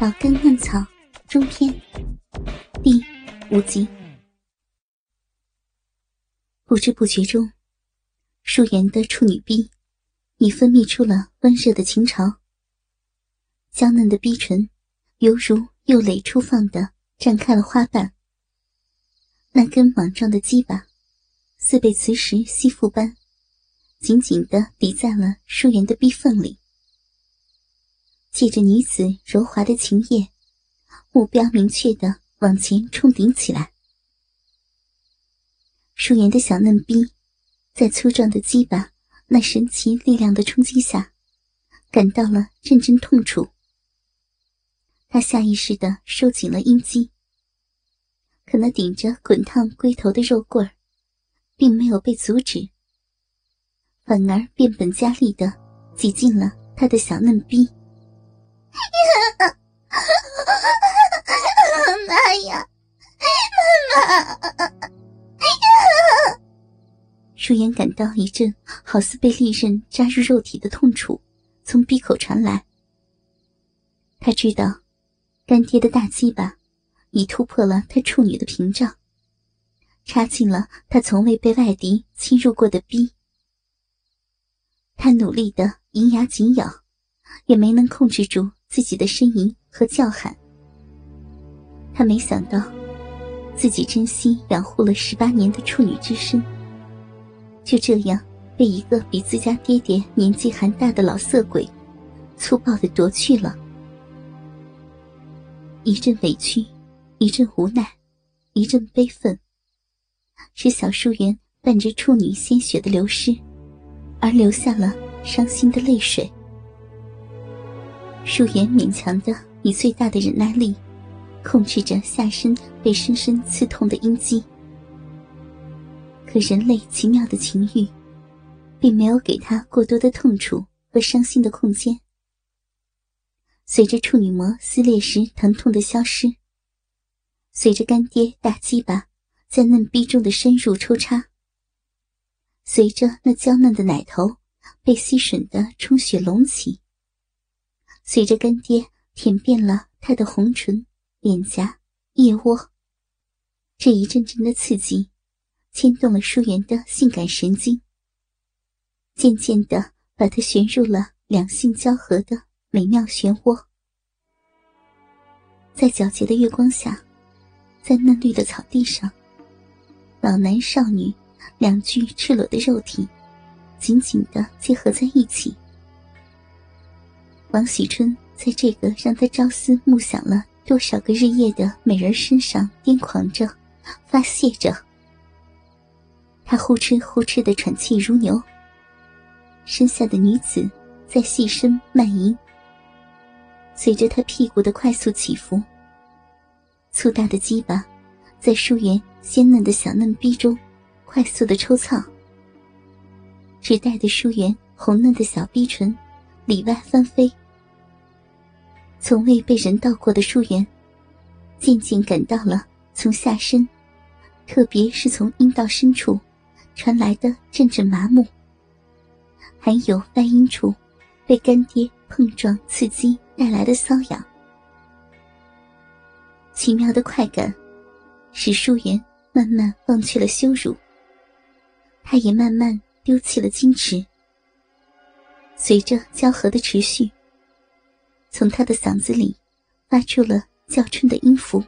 老根嫩草中篇第五集。不知不觉中，舒颜的处女逼已分泌出了温热的情潮。娇嫩的逼唇犹如幼蕾初放的绽开了花瓣，那根网状的鸡巴似被磁石吸附般，紧紧的抵在了舒颜的逼缝里。借着女子柔滑的情液，目标明确的往前冲顶起来。舒颜的小嫩逼，在粗壮的鸡巴那神奇力量的冲击下，感到了阵阵痛楚。他下意识的收紧了阴茎，可那顶着滚烫龟头的肉棍儿，并没有被阻止，反而变本加厉的挤进了他的小嫩逼。妈呀！妈妈！舒颜感到一阵好似被利刃扎入肉体的痛楚从鼻口传来。他知道，干爹的大鸡巴已突破了他处女的屏障，插进了他从未被外敌侵入过的逼。他努力的银牙紧咬，也没能控制住。自己的呻吟和叫喊，他没想到，自己珍惜养护了十八年的处女之身，就这样被一个比自家爹爹年纪还大的老色鬼，粗暴的夺去了。一阵委屈，一阵无奈，一阵悲愤，使小树园伴着处女鲜血的流失，而流下了伤心的泪水。舒颜勉强的以最大的忍耐力，控制着下身被深深刺痛的阴茎。可人类奇妙的情欲，并没有给他过多的痛楚和伤心的空间。随着处女膜撕裂时疼痛的消失，随着干爹大鸡巴在嫩逼中的深入抽插，随着那娇嫩的奶头被吸吮的充血隆起。随着干爹舔遍了他的红唇、脸颊、腋窝，这一阵阵的刺激，牵动了舒媛的性感神经，渐渐的把他旋入了两性交合的美妙漩涡。在皎洁的月光下，在嫩绿的草地上，老男少女两具赤裸的肉体，紧紧的结合在一起。王喜春在这个让他朝思暮想了多少个日夜的美人身上癫狂着，发泄着。他呼哧呼哧的喘气如牛。身下的女子在细声慢吟，随着他屁股的快速起伏，粗大的鸡巴在舒颜鲜嫩的小嫩逼中快速的抽操，只带的舒颜红嫩的小逼唇里外翻飞。从未被人到过的舒颜，渐渐感到了从下身，特别是从阴道深处传来的阵阵麻木，还有外阴处被干爹碰撞刺激带来的瘙痒。奇妙的快感，使舒颜慢慢忘却了羞辱，他也慢慢丢弃了矜持。随着交合的持续。从他的嗓子里发出了叫春的音符。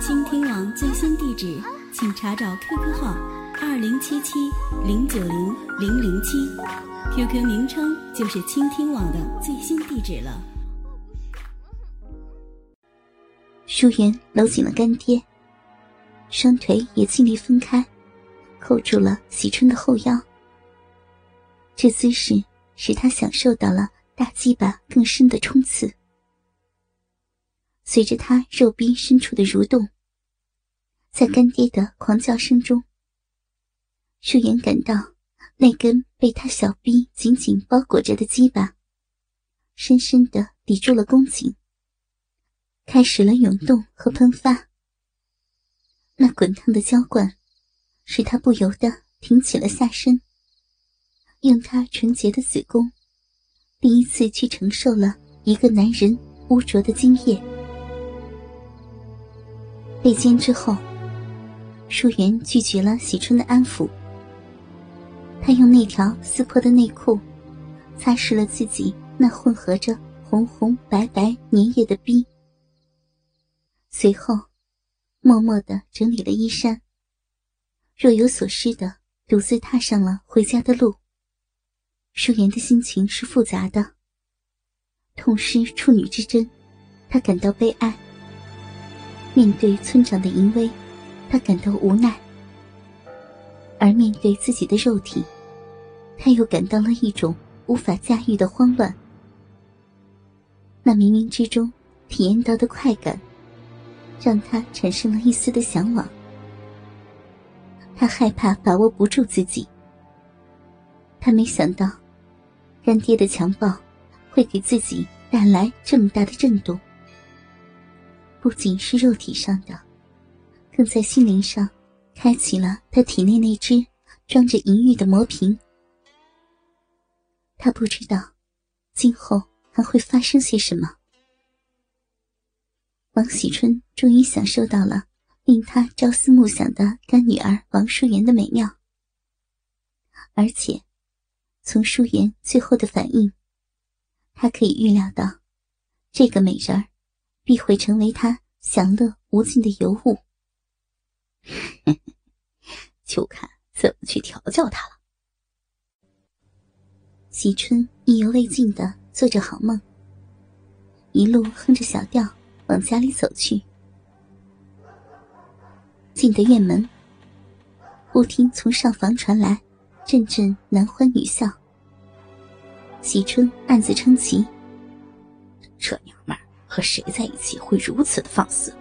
倾听网最新地址，请查找 QQ 号。二零七七零九零零零七，QQ 名称就是倾听网的最新地址了。舒颜搂紧了干爹，双腿也尽力分开，扣住了喜春的后腰。这姿势使他享受到了大鸡巴更深的冲刺。随着他肉壁深处的蠕动，在干爹的狂叫声中。舒颜感到那根被他小臂紧紧包裹着的鸡巴，深深的抵住了宫颈，开始了涌动和喷发。那滚烫的浇灌，使他不由得挺起了下身，用他纯洁的子宫，第一次去承受了一个男人污浊的精液。被奸之后，淑媛拒绝了喜春的安抚。他用那条撕破的内裤，擦拭了自己那混合着红红白白粘液的逼，随后。默默的整理了衣衫，若有所失的独自踏上了回家的路。淑妍的心情是复杂的，痛失处女之贞，她感到悲哀；面对村长的淫威，他感到无奈；而面对自己的肉体，他又感到了一种无法驾驭的慌乱。那冥冥之中体验到的快感。让他产生了一丝的向往。他害怕把握不住自己。他没想到，干爹的强暴会给自己带来这么大的震动。不仅是肉体上的，更在心灵上开启了他体内那只装着淫欲的魔瓶。他不知道，今后还会发生些什么。王喜春终于享受到了令他朝思暮想的干女儿王淑妍的美妙，而且从淑妍最后的反应，他可以预料到，这个美人儿必会成为他享乐无尽的尤物。就看怎么去调教她了。喜春意犹未尽的做着好梦，一路哼着小调。往家里走去，进得院门，忽听从上房传来阵阵男欢女笑。喜春暗自称奇：这娘们和谁在一起会如此的放肆？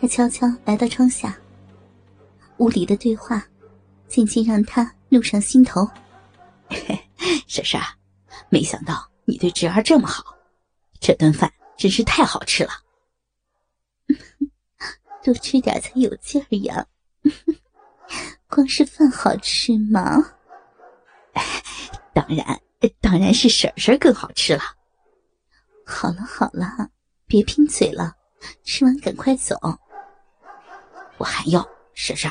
他悄悄来到窗下，屋里的对话渐渐让他怒上心头。婶婶，没想到你对侄儿这么好，这顿饭。真是太好吃了，多吃点才有劲儿呀！光是饭好吃吗？当然，当然是婶婶更好吃了。好了好了，别贫嘴了，吃完赶快走。我还要婶婶，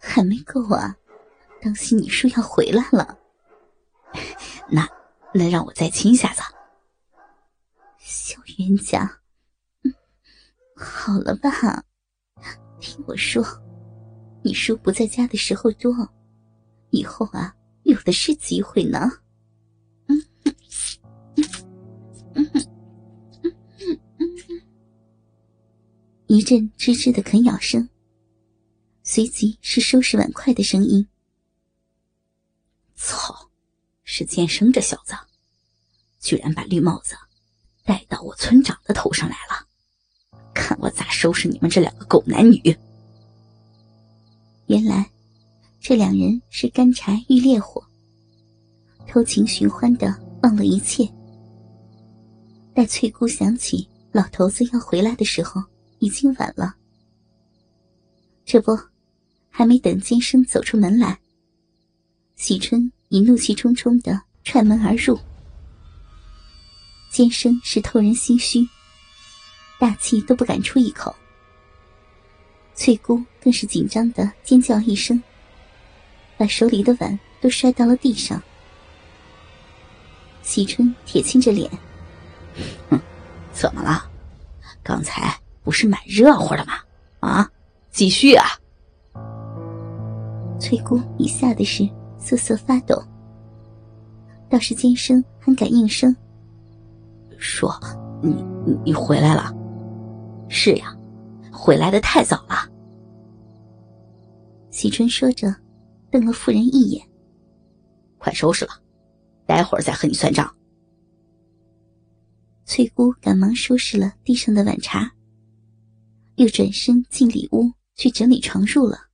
还没够啊！当心你叔要回来了。那那让我再亲一下子。小冤家，嗯好了吧，听我说，你叔不在家的时候多，以后啊有的是机会呢。一阵吱吱的啃咬声，随即是收拾碗筷的声音。操，是剑生这小子，居然把绿帽子。戴到我村长的头上来了，看我咋收拾你们这两个狗男女！原来，这两人是干柴遇烈火，偷情寻欢的忘了一切。待翠姑想起老头子要回来的时候，已经晚了。这不，还没等金生走出门来，喜春已怒气冲冲的踹门而入。尖声是透人心虚，大气都不敢出一口。翠姑更是紧张的尖叫一声，把手里的碗都摔到了地上。喜春铁青着脸：“哼，怎么了？刚才不是蛮热乎的吗？啊，继续啊！”翠姑已吓得是瑟瑟发抖，倒是尖声还敢应声。说：“你你回来了？是呀，回来的太早了。”喜春说着，瞪了妇人一眼：“快收拾了，待会儿再和你算账。”翠姑赶忙收拾了地上的碗茶，又转身进里屋去整理床褥了。